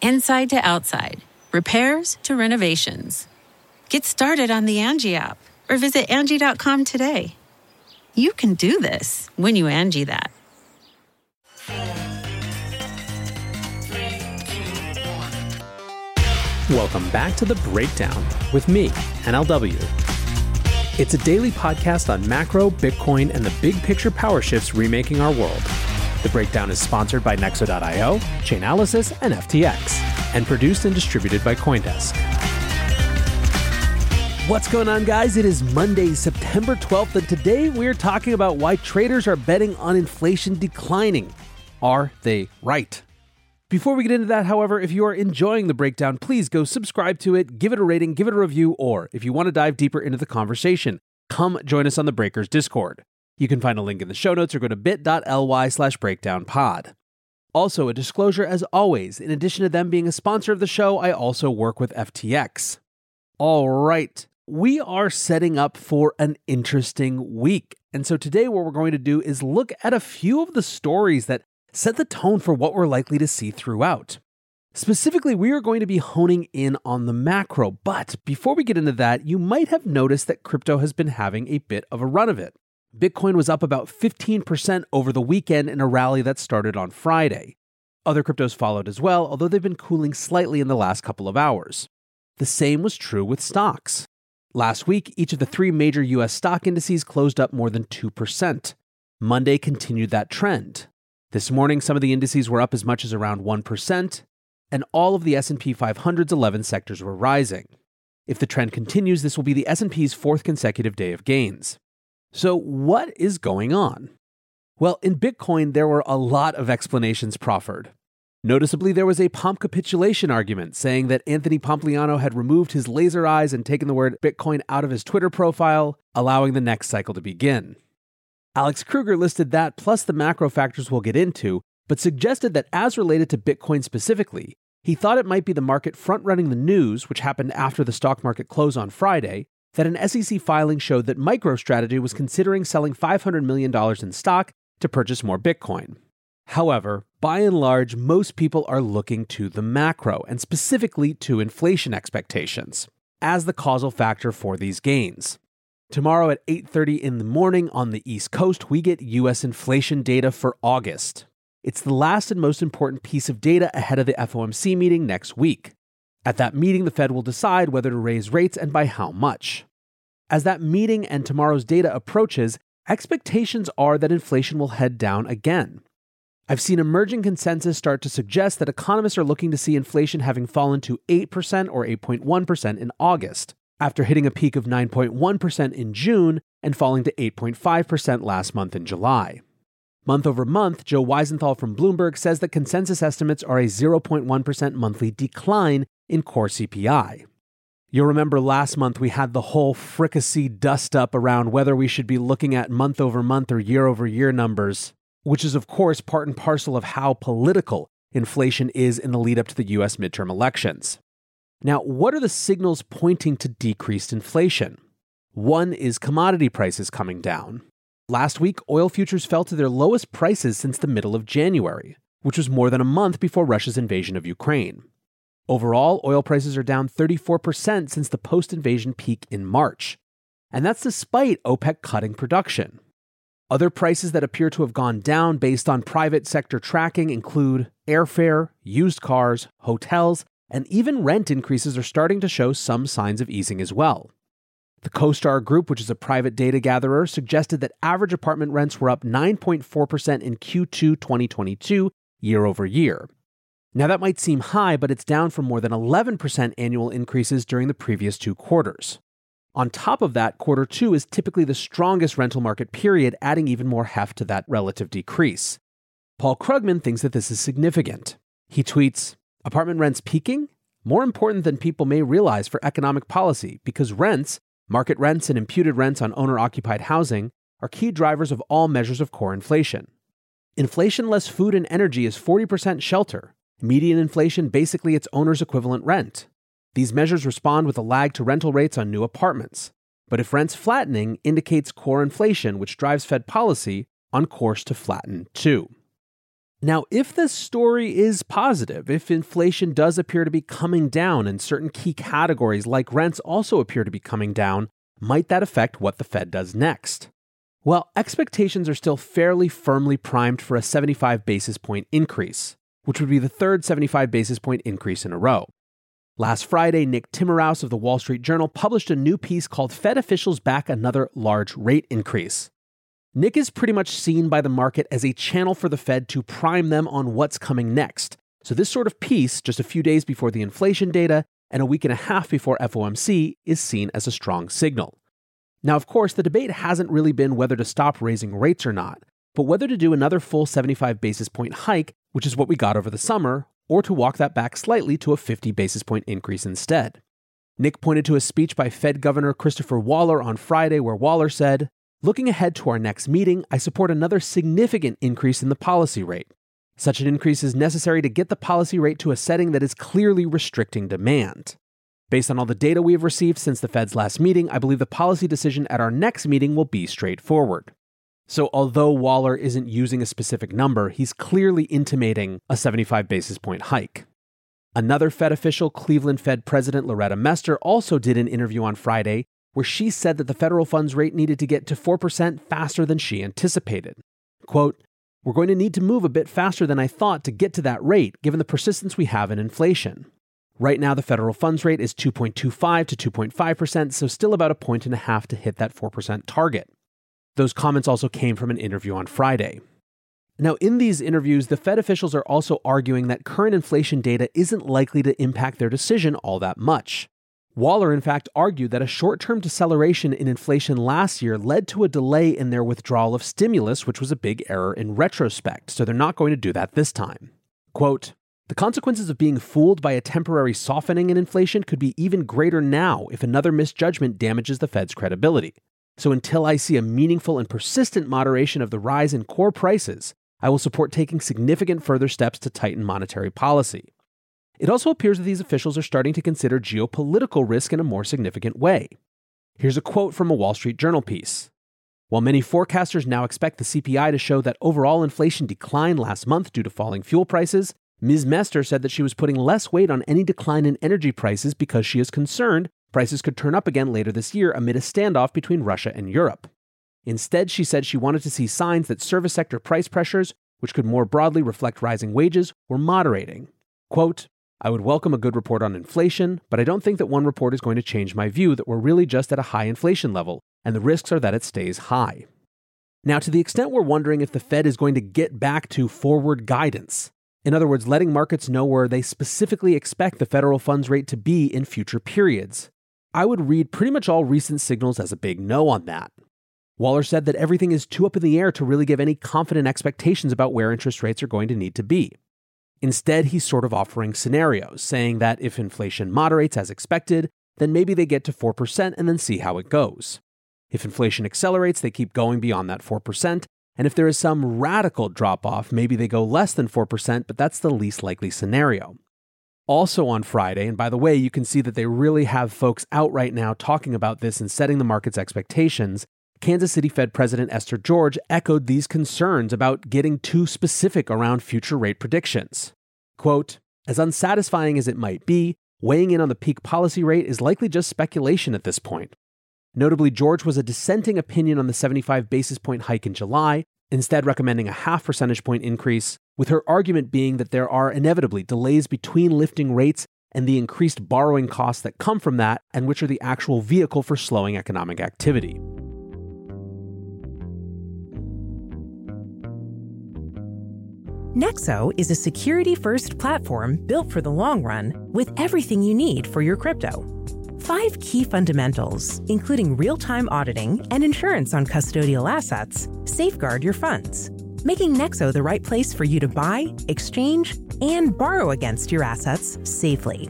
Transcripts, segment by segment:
inside to outside, repairs to renovations. Get started on the Angie app or visit Angie.com today. You can do this when you Angie that. Welcome back to The Breakdown with me, NLW. It's a daily podcast on macro, Bitcoin, and the big picture power shifts remaking our world. The breakdown is sponsored by Nexo.io, Chainalysis, and FTX, and produced and distributed by Coindesk. What's going on, guys? It is Monday, September 12th, and today we're talking about why traders are betting on inflation declining. Are they right? Before we get into that, however, if you are enjoying the breakdown, please go subscribe to it, give it a rating, give it a review, or if you want to dive deeper into the conversation, come join us on the Breakers Discord. You can find a link in the show notes or go to bit.ly slash breakdownpod. Also, a disclosure as always, in addition to them being a sponsor of the show, I also work with FTX. All right, we are setting up for an interesting week. And so today, what we're going to do is look at a few of the stories that set the tone for what we're likely to see throughout. Specifically, we are going to be honing in on the macro, but before we get into that, you might have noticed that crypto has been having a bit of a run of it. Bitcoin was up about 15% over the weekend in a rally that started on Friday. Other cryptos followed as well, although they've been cooling slightly in the last couple of hours. The same was true with stocks. Last week, each of the three major US stock indices closed up more than 2%. Monday continued that trend. This morning, some of the indices were up as much as around 1%, and all of the S&P 500's 11 sectors were rising. If the trend continues, this will be the S&P's fourth consecutive day of gains. So, what is going on? Well, in Bitcoin, there were a lot of explanations proffered. Noticeably, there was a pomp capitulation argument saying that Anthony Pompliano had removed his laser eyes and taken the word Bitcoin out of his Twitter profile, allowing the next cycle to begin. Alex Kruger listed that plus the macro factors we'll get into, but suggested that as related to Bitcoin specifically, he thought it might be the market front running the news, which happened after the stock market close on Friday, that an SEC filing showed that MicroStrategy was considering selling $500 million in stock to purchase more Bitcoin. However, by and large, most people are looking to the macro, and specifically to inflation expectations, as the causal factor for these gains. Tomorrow at 8:30 in the morning on the East Coast, we get US inflation data for August. It's the last and most important piece of data ahead of the FOMC meeting next week. At that meeting, the Fed will decide whether to raise rates and by how much. As that meeting and tomorrow's data approaches, expectations are that inflation will head down again. I've seen emerging consensus start to suggest that economists are looking to see inflation having fallen to 8% or 8.1% in August, after hitting a peak of 9.1% in June and falling to 8.5% last month in July. Month over month, Joe Weisenthal from Bloomberg says that consensus estimates are a 0.1% monthly decline in core CPI. You'll remember last month we had the whole fricassee dust up around whether we should be looking at month over month or year over year numbers, which is, of course, part and parcel of how political inflation is in the lead up to the US midterm elections. Now, what are the signals pointing to decreased inflation? One is commodity prices coming down. Last week, oil futures fell to their lowest prices since the middle of January, which was more than a month before Russia's invasion of Ukraine. Overall, oil prices are down 34% since the post invasion peak in March. And that's despite OPEC cutting production. Other prices that appear to have gone down based on private sector tracking include airfare, used cars, hotels, and even rent increases are starting to show some signs of easing as well. The CoStar Group, which is a private data gatherer, suggested that average apartment rents were up 9.4% in Q2 2022 year over year. Now, that might seem high, but it's down from more than 11% annual increases during the previous two quarters. On top of that, quarter two is typically the strongest rental market period, adding even more heft to that relative decrease. Paul Krugman thinks that this is significant. He tweets Apartment rents peaking? More important than people may realize for economic policy, because rents, market rents, and imputed rents on owner occupied housing are key drivers of all measures of core inflation. Inflation less food and energy is 40% shelter, Median inflation basically its owner's equivalent rent. These measures respond with a lag to rental rates on new apartments. But if rents flattening indicates core inflation, which drives Fed policy, on course to flatten too. Now, if this story is positive, if inflation does appear to be coming down and certain key categories like rents also appear to be coming down, might that affect what the Fed does next? Well, expectations are still fairly firmly primed for a 75 basis point increase which would be the third 75 basis point increase in a row. Last Friday, Nick Timiraos of the Wall Street Journal published a new piece called Fed Officials Back Another Large Rate Increase. Nick is pretty much seen by the market as a channel for the Fed to prime them on what's coming next. So, this sort of piece, just a few days before the inflation data and a week and a half before FOMC, is seen as a strong signal. Now, of course, the debate hasn't really been whether to stop raising rates or not, but whether to do another full 75 basis point hike which is what we got over the summer, or to walk that back slightly to a 50 basis point increase instead. Nick pointed to a speech by Fed Governor Christopher Waller on Friday where Waller said, Looking ahead to our next meeting, I support another significant increase in the policy rate. Such an increase is necessary to get the policy rate to a setting that is clearly restricting demand. Based on all the data we have received since the Fed's last meeting, I believe the policy decision at our next meeting will be straightforward. So, although Waller isn't using a specific number, he's clearly intimating a 75 basis point hike. Another Fed official, Cleveland Fed President Loretta Mester, also did an interview on Friday where she said that the federal funds rate needed to get to 4% faster than she anticipated. Quote, We're going to need to move a bit faster than I thought to get to that rate, given the persistence we have in inflation. Right now, the federal funds rate is 2.25 to 2.5%, so still about a point and a half to hit that 4% target. Those comments also came from an interview on Friday. Now, in these interviews, the Fed officials are also arguing that current inflation data isn't likely to impact their decision all that much. Waller, in fact, argued that a short term deceleration in inflation last year led to a delay in their withdrawal of stimulus, which was a big error in retrospect, so they're not going to do that this time. Quote, the consequences of being fooled by a temporary softening in inflation could be even greater now if another misjudgment damages the Fed's credibility. So until I see a meaningful and persistent moderation of the rise in core prices, I will support taking significant further steps to tighten monetary policy. It also appears that these officials are starting to consider geopolitical risk in a more significant way. Here's a quote from a Wall Street Journal piece. While many forecasters now expect the CPI to show that overall inflation declined last month due to falling fuel prices, Ms. Mester said that she was putting less weight on any decline in energy prices because she is concerned Prices could turn up again later this year amid a standoff between Russia and Europe. Instead, she said she wanted to see signs that service sector price pressures, which could more broadly reflect rising wages, were moderating. Quote, I would welcome a good report on inflation, but I don't think that one report is going to change my view that we're really just at a high inflation level, and the risks are that it stays high. Now, to the extent we're wondering if the Fed is going to get back to forward guidance, in other words, letting markets know where they specifically expect the federal funds rate to be in future periods, I would read pretty much all recent signals as a big no on that. Waller said that everything is too up in the air to really give any confident expectations about where interest rates are going to need to be. Instead, he's sort of offering scenarios, saying that if inflation moderates as expected, then maybe they get to 4% and then see how it goes. If inflation accelerates, they keep going beyond that 4%, and if there is some radical drop off, maybe they go less than 4%, but that's the least likely scenario also on Friday. And by the way, you can see that they really have folks out right now talking about this and setting the market's expectations. Kansas City Fed President Esther George echoed these concerns about getting too specific around future rate predictions. Quote, as unsatisfying as it might be, weighing in on the peak policy rate is likely just speculation at this point. Notably, George was a dissenting opinion on the 75 basis point hike in July, instead recommending a half percentage point increase, with her argument being that there are inevitably delays between lifting rates and the increased borrowing costs that come from that, and which are the actual vehicle for slowing economic activity. Nexo is a security first platform built for the long run with everything you need for your crypto. Five key fundamentals, including real time auditing and insurance on custodial assets, safeguard your funds, making Nexo the right place for you to buy, exchange, and borrow against your assets safely.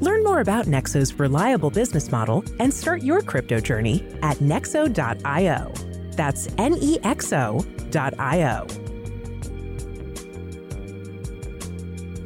Learn more about Nexo's reliable business model and start your crypto journey at nexo.io. That's N E X O.io.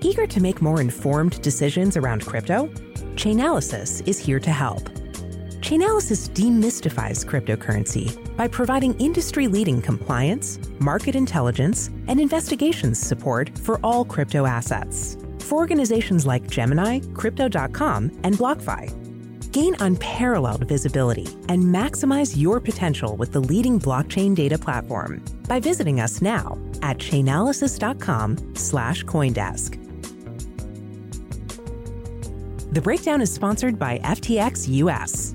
Eager to make more informed decisions around crypto? Chainalysis is here to help. Chainalysis demystifies cryptocurrency by providing industry leading compliance, market intelligence, and investigations support for all crypto assets for organizations like Gemini, Crypto.com, and BlockFi. Gain unparalleled visibility and maximize your potential with the leading blockchain data platform by visiting us now at chainalysis.com slash Coindesk. The breakdown is sponsored by FTX US.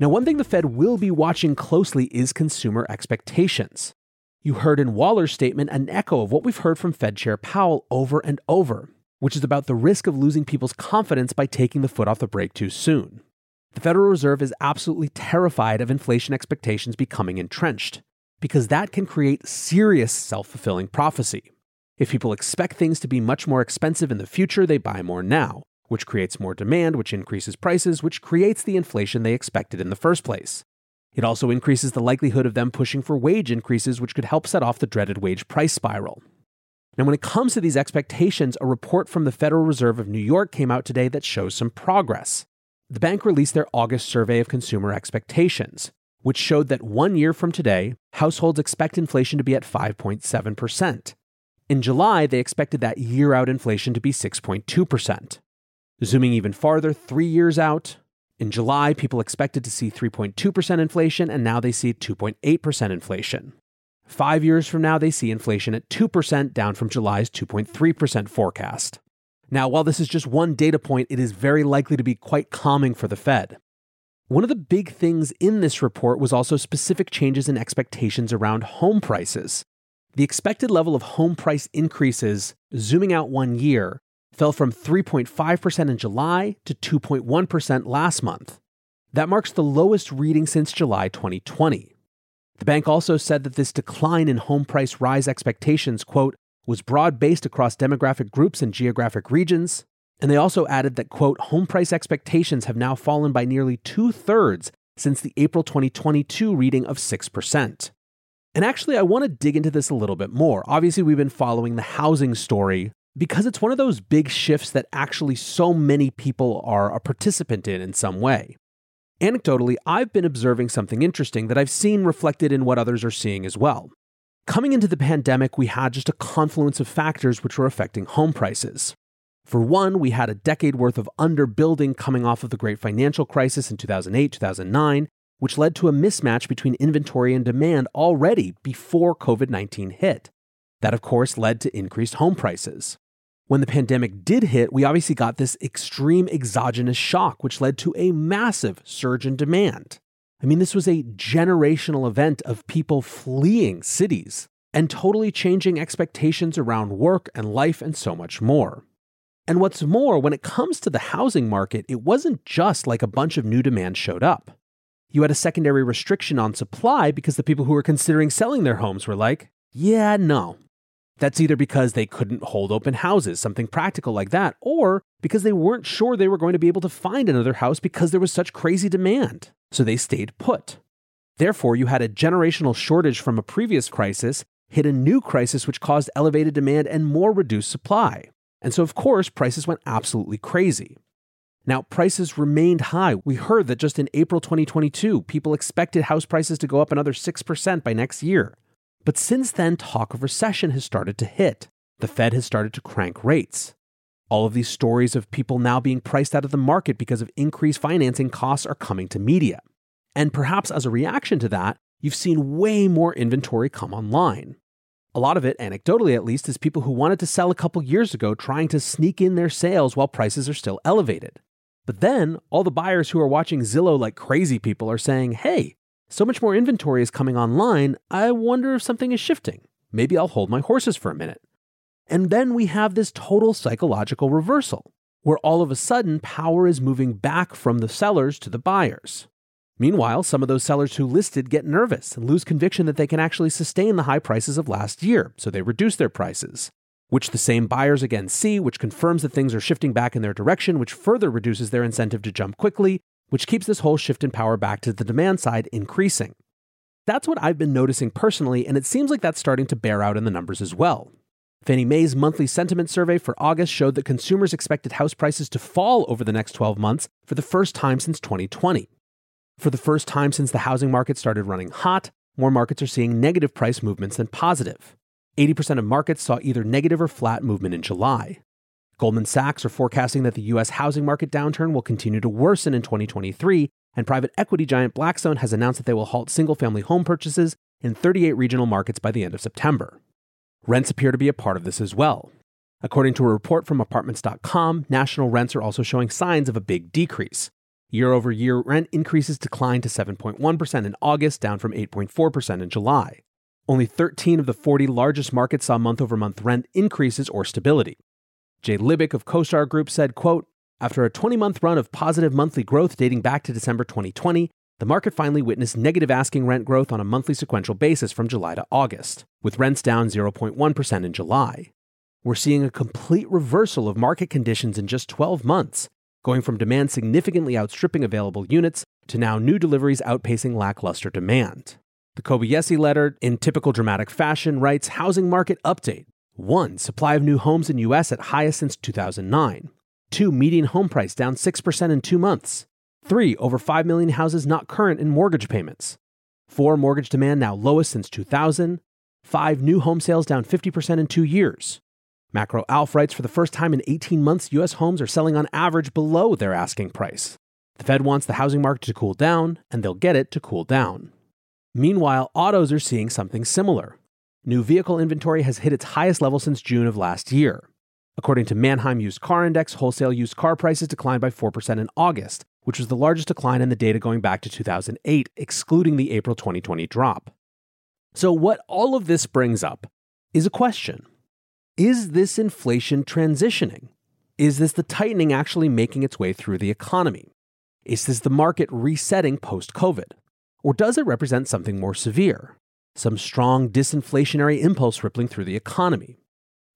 Now, one thing the Fed will be watching closely is consumer expectations. You heard in Waller's statement an echo of what we've heard from Fed Chair Powell over and over, which is about the risk of losing people's confidence by taking the foot off the brake too soon. The Federal Reserve is absolutely terrified of inflation expectations becoming entrenched, because that can create serious self fulfilling prophecy. If people expect things to be much more expensive in the future, they buy more now which creates more demand, which increases prices, which creates the inflation they expected in the first place. It also increases the likelihood of them pushing for wage increases, which could help set off the dreaded wage price spiral. Now, when it comes to these expectations, a report from the Federal Reserve of New York came out today that shows some progress. The bank released their August survey of consumer expectations, which showed that one year from today, households expect inflation to be at 5.7%. In July, they expected that year out inflation to be 6.2%. Zooming even farther, three years out, in July, people expected to see 3.2% inflation, and now they see 2.8% inflation. Five years from now, they see inflation at 2%, down from July's 2.3% forecast. Now, while this is just one data point, it is very likely to be quite calming for the Fed. One of the big things in this report was also specific changes in expectations around home prices. The expected level of home price increases, zooming out one year, fell from 3.5% in July to 2.1% last month. That marks the lowest reading since July 2020. The bank also said that this decline in home price rise expectations, quote, was broad based across demographic groups and geographic regions. And they also added that, quote, home price expectations have now fallen by nearly two thirds since the April 2022 reading of 6%. And actually, I want to dig into this a little bit more. Obviously, we've been following the housing story because it's one of those big shifts that actually so many people are a participant in in some way. Anecdotally, I've been observing something interesting that I've seen reflected in what others are seeing as well. Coming into the pandemic, we had just a confluence of factors which were affecting home prices. For one, we had a decade worth of underbuilding coming off of the great financial crisis in 2008 2009, which led to a mismatch between inventory and demand already before COVID 19 hit. That, of course, led to increased home prices. When the pandemic did hit, we obviously got this extreme exogenous shock, which led to a massive surge in demand. I mean, this was a generational event of people fleeing cities and totally changing expectations around work and life and so much more. And what's more, when it comes to the housing market, it wasn't just like a bunch of new demand showed up. You had a secondary restriction on supply because the people who were considering selling their homes were like, yeah, no, that's either because they couldn't hold open houses, something practical like that, or because they weren't sure they were going to be able to find another house because there was such crazy demand. So they stayed put. Therefore, you had a generational shortage from a previous crisis hit a new crisis which caused elevated demand and more reduced supply. And so, of course, prices went absolutely crazy. Now, prices remained high. We heard that just in April 2022, people expected house prices to go up another 6% by next year. But since then, talk of recession has started to hit. The Fed has started to crank rates. All of these stories of people now being priced out of the market because of increased financing costs are coming to media. And perhaps as a reaction to that, you've seen way more inventory come online. A lot of it, anecdotally at least, is people who wanted to sell a couple years ago trying to sneak in their sales while prices are still elevated. But then all the buyers who are watching Zillow like crazy people are saying, hey, so much more inventory is coming online, I wonder if something is shifting. Maybe I'll hold my horses for a minute. And then we have this total psychological reversal, where all of a sudden power is moving back from the sellers to the buyers. Meanwhile, some of those sellers who listed get nervous and lose conviction that they can actually sustain the high prices of last year, so they reduce their prices which the same buyers again see, which confirms that things are shifting back in their direction, which further reduces their incentive to jump quickly, which keeps this whole shift in power back to the demand side increasing. That's what I've been noticing personally, and it seems like that's starting to bear out in the numbers as well. Fannie Mae's monthly sentiment survey for August showed that consumers expected house prices to fall over the next 12 months for the first time since 2020. For the first time since the housing market started running hot, more markets are seeing negative price movements than positive. 80% of markets saw either negative or flat movement in July. Goldman Sachs are forecasting that the US housing market downturn will continue to worsen in 2023, and private equity giant Blackstone has announced that they will halt single family home purchases in 38 regional markets by the end of September. Rents appear to be a part of this as well. According to a report from apartments.com, national rents are also showing signs of a big decrease. Year over year, rent increases declined to 7.1% in August, down from 8.4% in July. Only 13 of the 40 largest markets saw month over month rent increases or stability. Jay Lybik of CoStar Group said, quote, After a 20 month run of positive monthly growth dating back to December 2020, the market finally witnessed negative asking rent growth on a monthly sequential basis from July to August, with rents down 0.1% in July. We're seeing a complete reversal of market conditions in just 12 months, going from demand significantly outstripping available units to now new deliveries outpacing lackluster demand. The Kobeissi letter, in typical dramatic fashion, writes Housing market update. 1. Supply of new homes in U.S. at highest since 2009. 2. Median home price down 6% in two months. 3. Over 5 million houses not current in mortgage payments. 4. Mortgage demand now lowest since 2000. 5. New home sales down 50% in two years. Macro Alf writes for the first time in 18 months, U.S. homes are selling on average below their asking price. The Fed wants the housing market to cool down, and they'll get it to cool down. Meanwhile, autos are seeing something similar. New vehicle inventory has hit its highest level since June of last year. According to Manheim Used Car Index, wholesale used car prices declined by 4% in August, which was the largest decline in the data going back to 2008, excluding the April 2020 drop. So, what all of this brings up is a question Is this inflation transitioning? Is this the tightening actually making its way through the economy? Is this the market resetting post COVID? Or does it represent something more severe? Some strong disinflationary impulse rippling through the economy?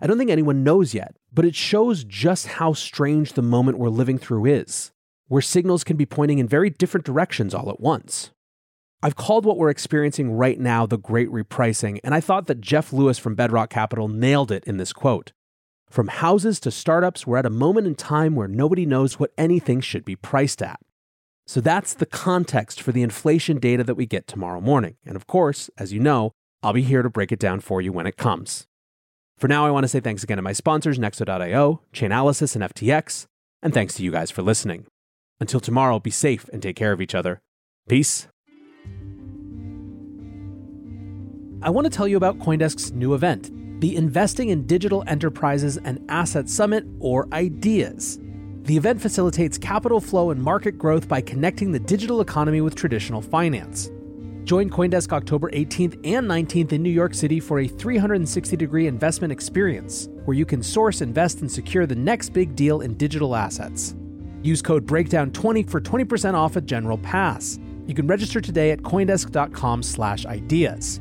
I don't think anyone knows yet, but it shows just how strange the moment we're living through is, where signals can be pointing in very different directions all at once. I've called what we're experiencing right now the great repricing, and I thought that Geoff Lewis from Bedrock Capital nailed it in this quote. From houses to startups, we're at a moment in time where nobody knows what anything should be priced at. So that's the context for the inflation data that we get tomorrow morning. And of course, as you know, I'll be here to break it down for you when it comes. For now, I want to say thanks again to my sponsors, Nexo.io, Chainalysis, and FTX, and thanks to you guys for listening. Until tomorrow, be safe and take care of each other. Peace. I want to tell you about Coindesk's new event, the Investing in Digital Enterprises and Asset Summit, or IDEAS. The event facilitates capital flow and market growth by connecting the digital economy with traditional finance. Join Coindesk October 18th and 19th in New York City for a 360 degree investment experience where you can source, invest, and secure the next big deal in digital assets. Use code BREAKDOWN20 for 20% off a general pass. You can register today at coindesk.com/ideas.